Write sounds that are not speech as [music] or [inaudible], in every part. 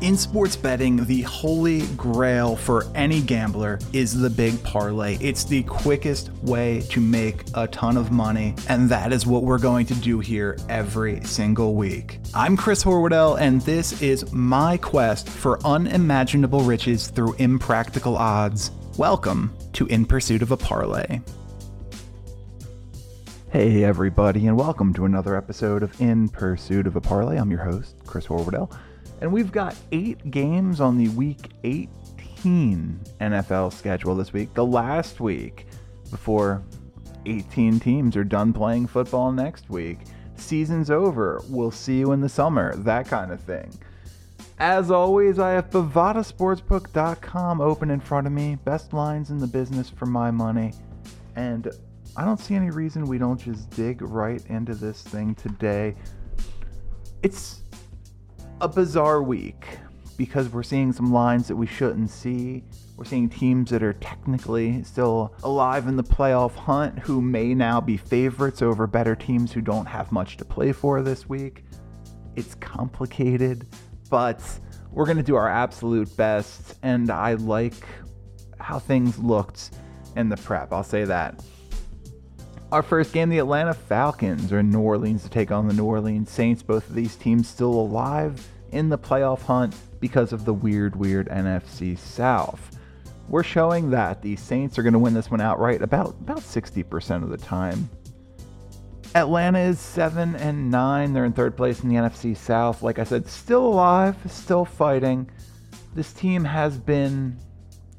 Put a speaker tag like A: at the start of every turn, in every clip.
A: In sports betting, the holy grail for any gambler is the big parlay. It's the quickest way to make a ton of money, and that is what we're going to do here every single week. I'm Chris Horwedel, and this is my quest for unimaginable riches through impractical odds. Welcome to In Pursuit of a Parlay. Hey, everybody, and welcome to another episode of In Pursuit of a Parlay. I'm your host, Chris Horwedel. And we've got eight games on the week 18 NFL schedule this week, the last week before 18 teams are done playing football next week. Season's over. We'll see you in the summer, that kind of thing. As always, I have BovadaSportsbook.com open in front of me. Best lines in the business for my money. And I don't see any reason we don't just dig right into this thing today. It's a bizarre week because we're seeing some lines that we shouldn't see. We're seeing teams that are technically still alive in the playoff hunt who may now be favorites over better teams who don't have much to play for this week. It's complicated, but we're going to do our absolute best, and I like how things looked in the prep. I'll say that. Our first game, the Atlanta Falcons are in New Orleans to take on the New Orleans Saints. Both of these teams still alive in the playoff hunt because of the weird, weird NFC South. We're showing that the Saints are going to win this one outright about about 60% of the time. Atlanta is 7 and 9. They're in third place in the NFC South. Like I said, still alive, still fighting. This team has been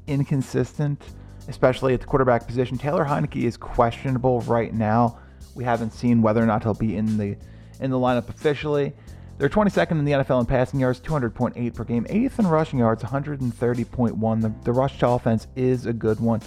A: inconsistent especially at the quarterback position. Taylor Heinicke is questionable right now. We haven't seen whether or not he'll be in the in the lineup officially. They're 22nd in the NFL in passing yards, 200.8 per game, 8th in rushing yards, 130.1. The, the rush offense is a good one.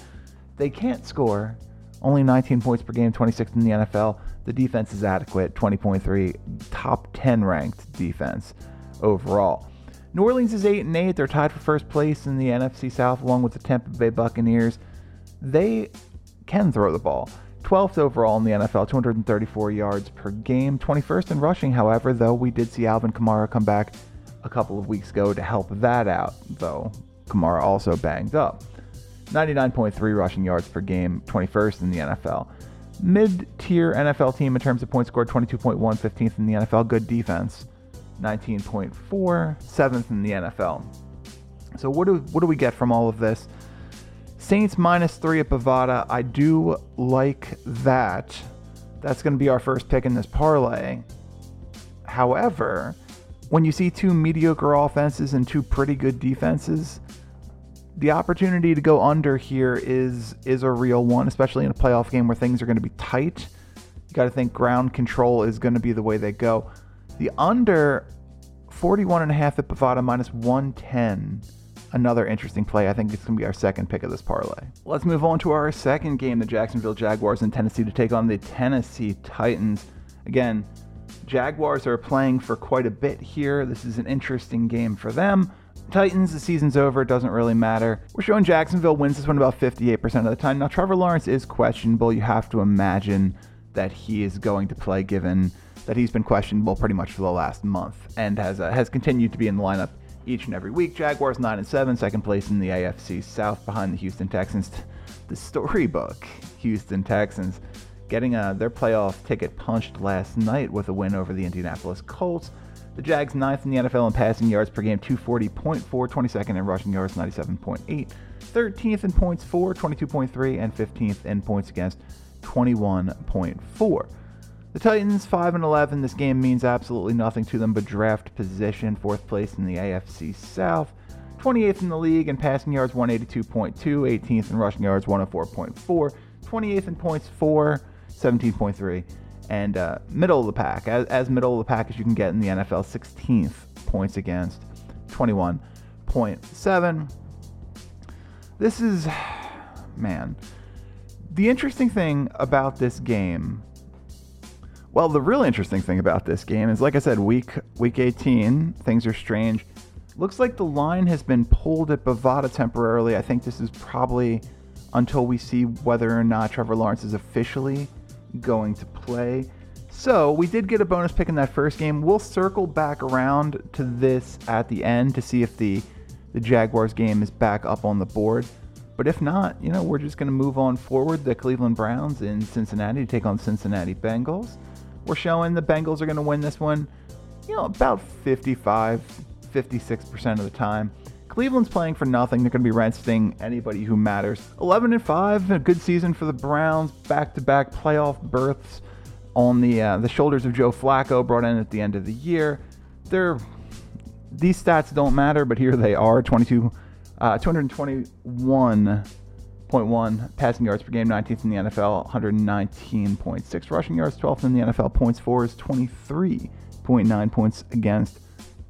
A: They can't score, only 19 points per game, 26th in the NFL. The defense is adequate, 20.3, top 10 ranked defense overall. New Orleans is 8 and 8. They're tied for first place in the NFC South along with the Tampa Bay Buccaneers. They can throw the ball. 12th overall in the NFL, 234 yards per game. 21st in rushing, however, though we did see Alvin Kamara come back a couple of weeks ago to help that out, though Kamara also banged up. 99.3 rushing yards per game, 21st in the NFL. Mid tier NFL team in terms of points scored, 22.1, 15th in the NFL. Good defense. 19.4, seventh in the NFL. So what do what do we get from all of this? Saints minus three at Bovada. I do like that. That's going to be our first pick in this parlay. However, when you see two mediocre offenses and two pretty good defenses, the opportunity to go under here is is a real one, especially in a playoff game where things are going to be tight. You got to think ground control is going to be the way they go. The under 41 and a half at Bovada minus 110. Another interesting play. I think it's going to be our second pick of this parlay. Let's move on to our second game, the Jacksonville Jaguars in Tennessee to take on the Tennessee Titans. Again, Jaguars are playing for quite a bit here. This is an interesting game for them. Titans, the season's over. It doesn't really matter. We're showing Jacksonville wins this one about 58% of the time. Now, Trevor Lawrence is questionable. You have to imagine that he is going to play given that he's been questionable pretty much for the last month and has uh, has continued to be in the lineup each and every week. Jaguars nine and seven, second place in the AFC South behind the Houston Texans. [laughs] The storybook Houston Texans getting uh, their playoff ticket punched last night with a win over the Indianapolis Colts. The Jags ninth in the NFL in passing yards per game, 240.4, 22nd in rushing yards, 97.8, 13th in points for, 22.3, and 15th in points against, 21.4. The Titans 5 and 11. This game means absolutely nothing to them but draft position, fourth place in the AFC South, 28th in the league in passing yards 182.2, 18th in rushing yards 104.4, 28th in points 4, 17.3, and uh, middle of the pack, as, as middle of the pack as you can get in the NFL, 16th points against, 21.7. This is, [sighs] man, the interesting thing about this game well, the real interesting thing about this game is, like I said, week week 18, things are strange. Looks like the line has been pulled at Bovada temporarily. I think this is probably until we see whether or not Trevor Lawrence is officially going to play. So we did get a bonus pick in that first game. We'll circle back around to this at the end to see if the the Jaguars game is back up on the board. But if not, you know, we're just going to move on forward. The Cleveland Browns in Cincinnati to take on Cincinnati Bengals. We're showing the Bengals are going to win this one, you know, about 55, 56% of the time. Cleveland's playing for nothing. They're going to be resting anybody who matters. 11 and 5, a good season for the Browns. Back-to-back playoff berths on the uh, the shoulders of Joe Flacco, brought in at the end of the year. They're these stats don't matter, but here they are: 22, uh, 221.1 passing yards per game, 19th in the NFL, 119.6 rushing yards, 12th in the NFL. Points for is 23.9 points against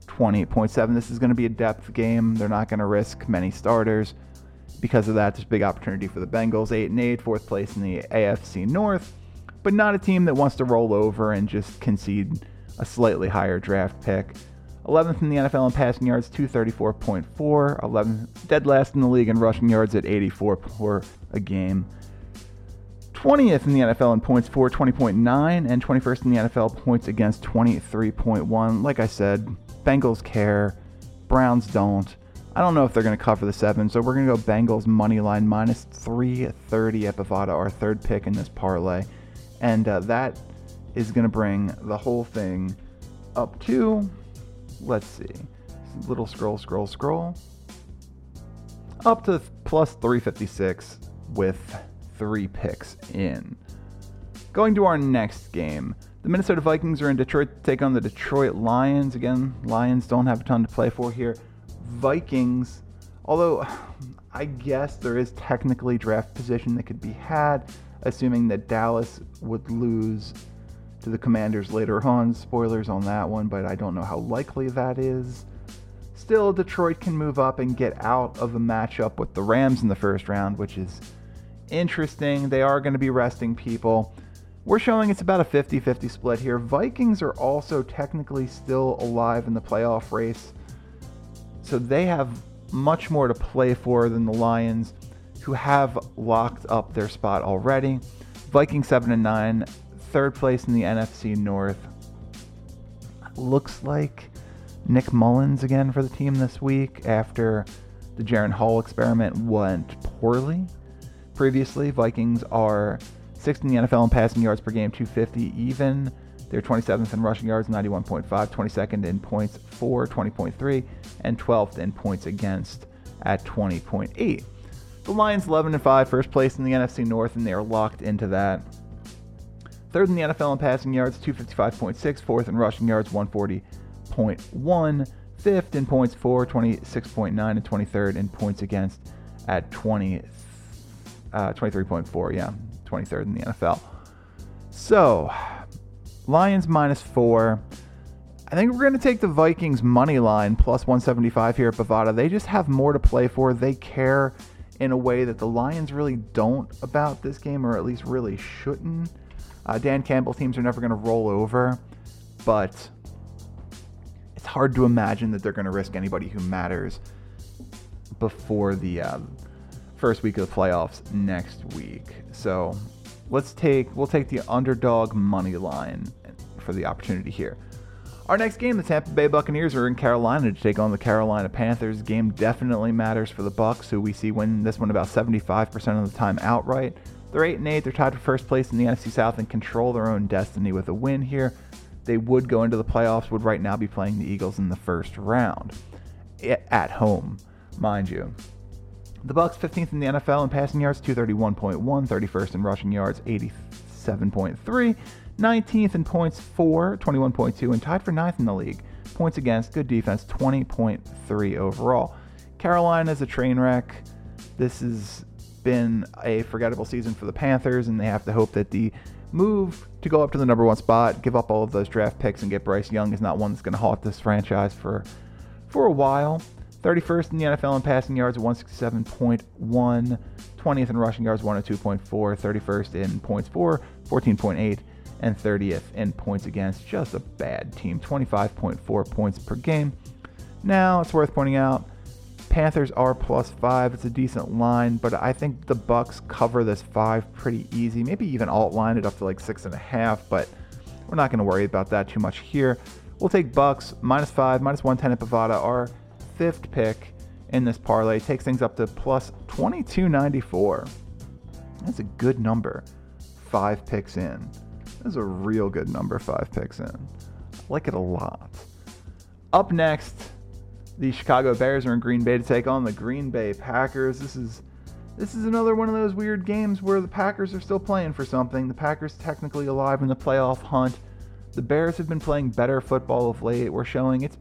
A: 20.7. This is going to be a depth game. They're not going to risk many starters. Because of that, there's big opportunity for the Bengals. 8 and 8, fourth place in the AFC North, but not a team that wants to roll over and just concede a slightly higher draft pick. 11th in the NFL in passing yards, 234.4. 11th, dead last in the league in rushing yards at 84 per a game. 20th in the NFL in points for 20.9 and 21st in the NFL points against 23.1. Like I said, Bengals care, Browns don't. I don't know if they're going to cover the seven, so we're going to go Bengals money line minus 330 at Bovada, our third pick in this parlay, and uh, that is going to bring the whole thing up to, let's see, little scroll, scroll, scroll, up to plus 356 with three picks in. Going to our next game, the Minnesota Vikings are in Detroit to take on the Detroit Lions. Again, Lions don't have a ton to play for here. Vikings, although [sighs] I guess there is technically draft position that could be had, assuming that Dallas would lose to the Commanders later on. Spoilers on that one, but I don't know how likely that is. Still, Detroit can move up and get out of a matchup with the Rams in the first round, which is interesting. They are going to be resting people. We're showing it's about a 50 50 split here. Vikings are also technically still alive in the playoff race, so they have much more to play for than the Lions, who have locked up their spot already. Vikings 7 and 9, third place in the NFC North. Looks like Nick Mullens again for the team this week after the Jaren Hall experiment went poorly. Previously, Vikings are Sixth in the NFL in passing yards per game, 250 even. They're 27th in rushing yards, 91.5, 22nd in points for 20.3, and 12th in points against at 20.8. The Lions 11 and 5, first place in the NFC North, and they are locked into that. Third in the NFL in passing yards, 255.6, fourth in rushing yards, 140.1, fifth in points for 26.9, and 23rd in points against at 20, uh, 23.4. Yeah, 23rd in the NFL. So, Lions minus four. I think we're going to take the Vikings money line plus 175 here at Bovada. They just have more to play for. They care in a way that the Lions really don't about this game, or at least really shouldn't. Uh, Dan Campbell teams are never going to roll over, but it's hard to imagine that they're going to risk anybody who matters before the uh, first week of the playoffs next week. So let's take we'll take the underdog money line for the opportunity here. Our next game, the Tampa Bay Buccaneers are in Carolina to take on the Carolina Panthers. Game definitely matters for the Bucks, who we see win this one about 75% of the time outright. They're 8 and 8. They're tied for first place in the NFC South and control their own destiny with a win here. They would go into the playoffs, would right now be playing the Eagles in the first round. At home, mind you. The Bucks 15th in the NFL in passing yards, 231.1, 31st in rushing yards, 87.3, 19th in points, 4, 21.2, and tied for 9th in the league. Points against, good defense, 20.3 overall. Carolina is a train wreck. This has been a forgettable season for the Panthers, and they have to hope that the move to go up to the number one spot, give up all of those draft picks, and get Bryce Young is not one that's going to haunt this franchise for for a while. 31st in the NFL in passing yards, 167.1. 20th in rushing yards, 102.4. 31st in points for, 14.8. And 30th in points against. Just a bad team. 25.4 points per game. Now, it's worth pointing out, Panthers are plus five. It's a decent line, but I think the Bucks cover this five pretty easy. Maybe even alt line it up to like six and a half, but We're not going to worry about that too much here. We'll take Bucks minus five, minus 110 at Bovada, our fifth pick in this parlay. Takes things up to plus 2294. That's a good number. Five picks in. That's a real good number, five picks in. I like it a lot. Up next, the Chicago Bears are in Green Bay to take on the Green Bay Packers. This is this is another one of those weird games where the Packers are still playing for something. The Packers technically alive in the playoff hunt. The Bears have been playing better football of late. We're showing it's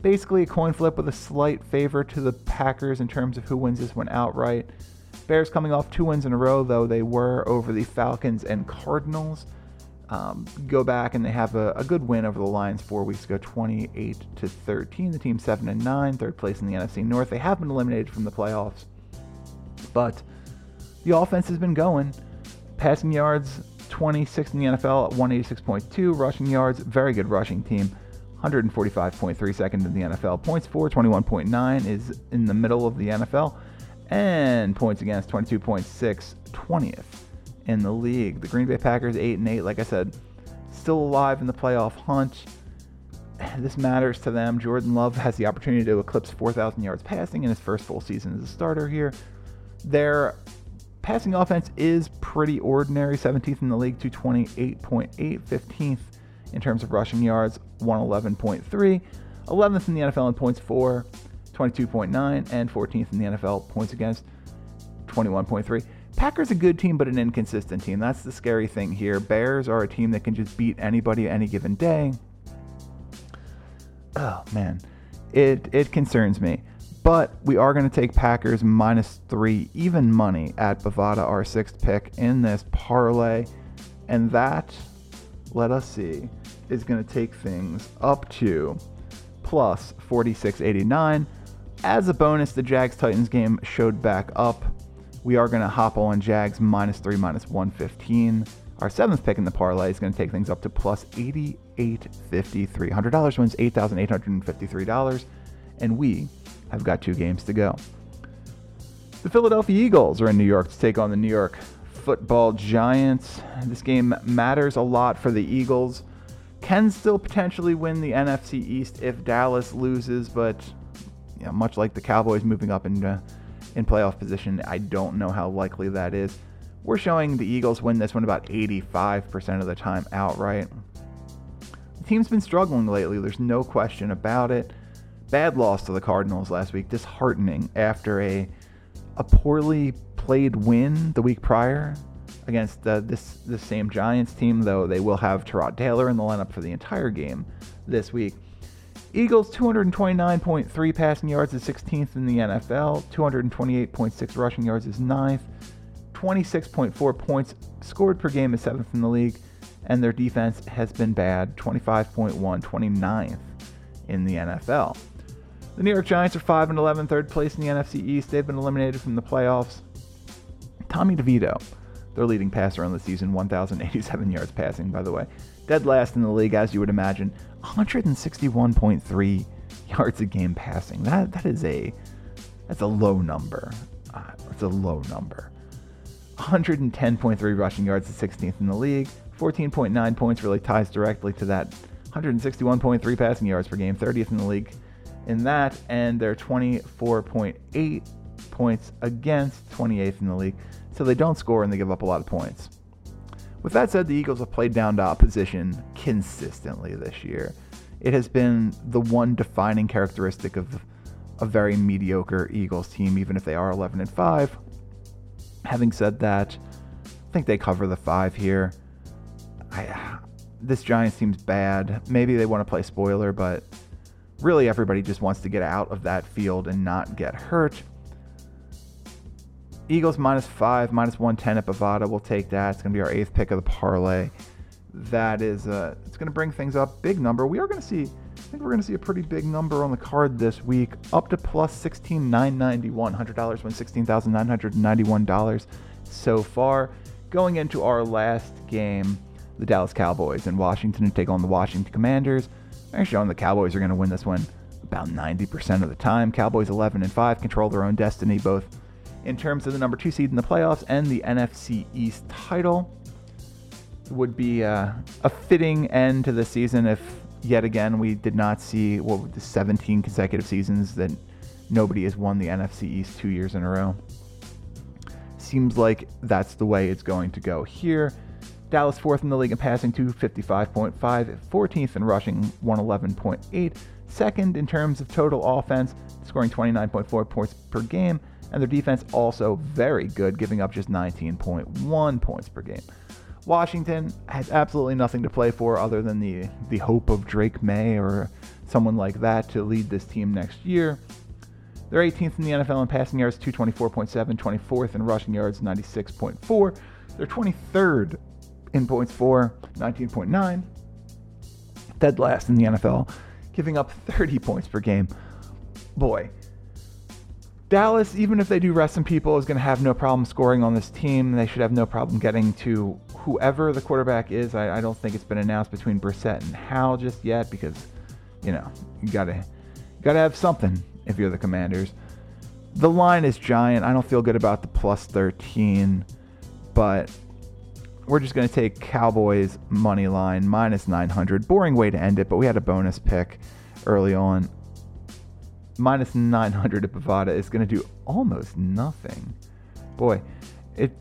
A: basically a coin flip with a slight favor to the Packers in terms of who wins this one outright. Bears coming off two wins in a row, though they were over the Falcons and Cardinals. Um, go back and they have a, a, good win over the Lions four weeks ago, 28 to 13. The team seven and nine, third place in the NFC North. They have been eliminated from the playoffs, but the offense has been going. Passing yards, 26 in the NFL at 186.2. Rushing yards, very good rushing team. 145.3 second in the NFL. Points for 21.9 is in the middle of the NFL. And points against 22.6, 20th in the league. The Green Bay Packers 8 and 8, like I said, still alive in the playoff hunt. [sighs] This matters to them. Jordan Love has the opportunity to eclipse 4,000 yards passing in his first full season as a starter here. Their passing offense is pretty ordinary 17th in the league, 228.8, 15th in terms of rushing yards, 111.3, 11th in the NFL in points for, 22.9, and 14th in the NFL points against, 21.3. Packers a good team, but an inconsistent team. That's the scary thing here. Bears are a team that can just beat anybody any given day. Oh man, it it concerns me. But we are going to take Packers minus three even money at Bovada, our sixth pick in this parlay, and that, let us see, is going to take things up to plus 46.89. As a bonus, the Jags Titans game showed back up we are going to hop on Jags minus 3, minus 115. Our seventh pick in the parlay is going to take things up to plus 88.53. $100 wins $8,853, and we have got two games to go. The Philadelphia Eagles are in New York to take on the New York football Giants. This game matters a lot for the Eagles. Can still potentially win the NFC East if Dallas loses, but yeah, much like the Cowboys moving up into in playoff position. I don't know how likely that is. We're showing the Eagles win this one about 85% of the time outright. The team's been struggling lately, there's no question about it. Bad loss to the Cardinals last week, disheartening after a a poorly played win the week prior against uh, this this same Giants team. Though they will have Tyrod Taylor in the lineup for the entire game this week. Eagles 229.3 passing yards is 16th in the NFL, 228.6 rushing yards is 9th, 26.4 points scored per game is 7th in the league, and their defense has been bad, 25.1, 29th in the NFL. The New York Giants are 5 and 11, third place in the NFC East. They've been eliminated from the playoffs. Tommy DeVito, their leading passer on the season, 1,087 yards passing, by the way. Dead last in the league, as you would imagine. 161.3 yards a game passing. That that is a that's a low number. Uh, it's a low number. 110.3 rushing yards is 16th in the league. 14.9 points really ties directly to that. 161.3 passing yards per game, 30th in the league in that, and they're 24.8 points against 28th in the league. So they don't score and they give up a lot of points. With that said, the Eagles have played down to opposition consistently this year. It has been the one defining characteristic of a very mediocre Eagles team, even if they are 11 and 5. Having said that, I think they cover the five here. I, this Giants seems bad. Maybe they want to play spoiler, but really everybody just wants to get out of that field and not get hurt. Eagles minus five, minus 110 at Bovada. We'll take that. It's going to be our eighth pick of the parlay. That is, uh, it's going to bring things up. Big number. We are going to see, I think we're going to see a pretty big number on the card this week, up to plus 16,991. $100 wins $16,991 so far. Going into our last game, the Dallas Cowboys in Washington to take on the Washington Commanders. I'm showing the Cowboys are going to win this one about 90% of the time. Cowboys 11 and 5 control their own destiny both in terms of the number two seed in the playoffs and the NFC East title. would be uh, a fitting end to the season if yet again we did not see what the 17 consecutive seasons that nobody has won the NFC East two years in a row. Seems like that's the way it's going to go here. Dallas fourth in the league in passing, 255.5, 14th in rushing, 111.8, second in terms of total offense, scoring 29.4 points per game, and their defense also very good, giving up just 19.1 points per game. Washington has absolutely nothing to play for other than the, the hope of Drake Maye or someone like that to lead this team next year. They're 18th in the NFL in passing yards, 224.7, 24th in rushing yards, 96.4. They're 23rd in points for, 19.9. Dead last in the NFL, giving up 30 points per game. Boy, Dallas, even if they do rest some people, is going to have no problem scoring on this team. They should have no problem getting to whoever the quarterback is. I, I don't think it's been announced between Brissett and Howell just yet because, you know, you gotta gotta have something if you're the Commanders. The line is giant. I don't feel good about the plus 13, but we're just going to take Cowboys money line minus 900. Boring way to end it, but we had a bonus pick early on minus 900 at Bovada is going to do almost nothing. Boy, it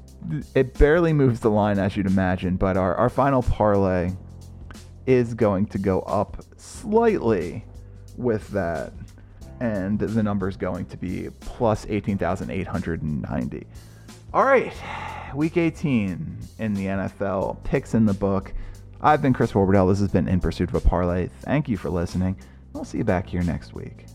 A: it barely moves the line as you'd imagine, but our, our final parlay is going to go up slightly with that. And the number is going to be plus 18,890. All right, week 18 in the NFL, picks in the book. I've been Chris Horwedel. This has been In Pursuit of a Parlay. Thank you for listening. We'll see you back here next week.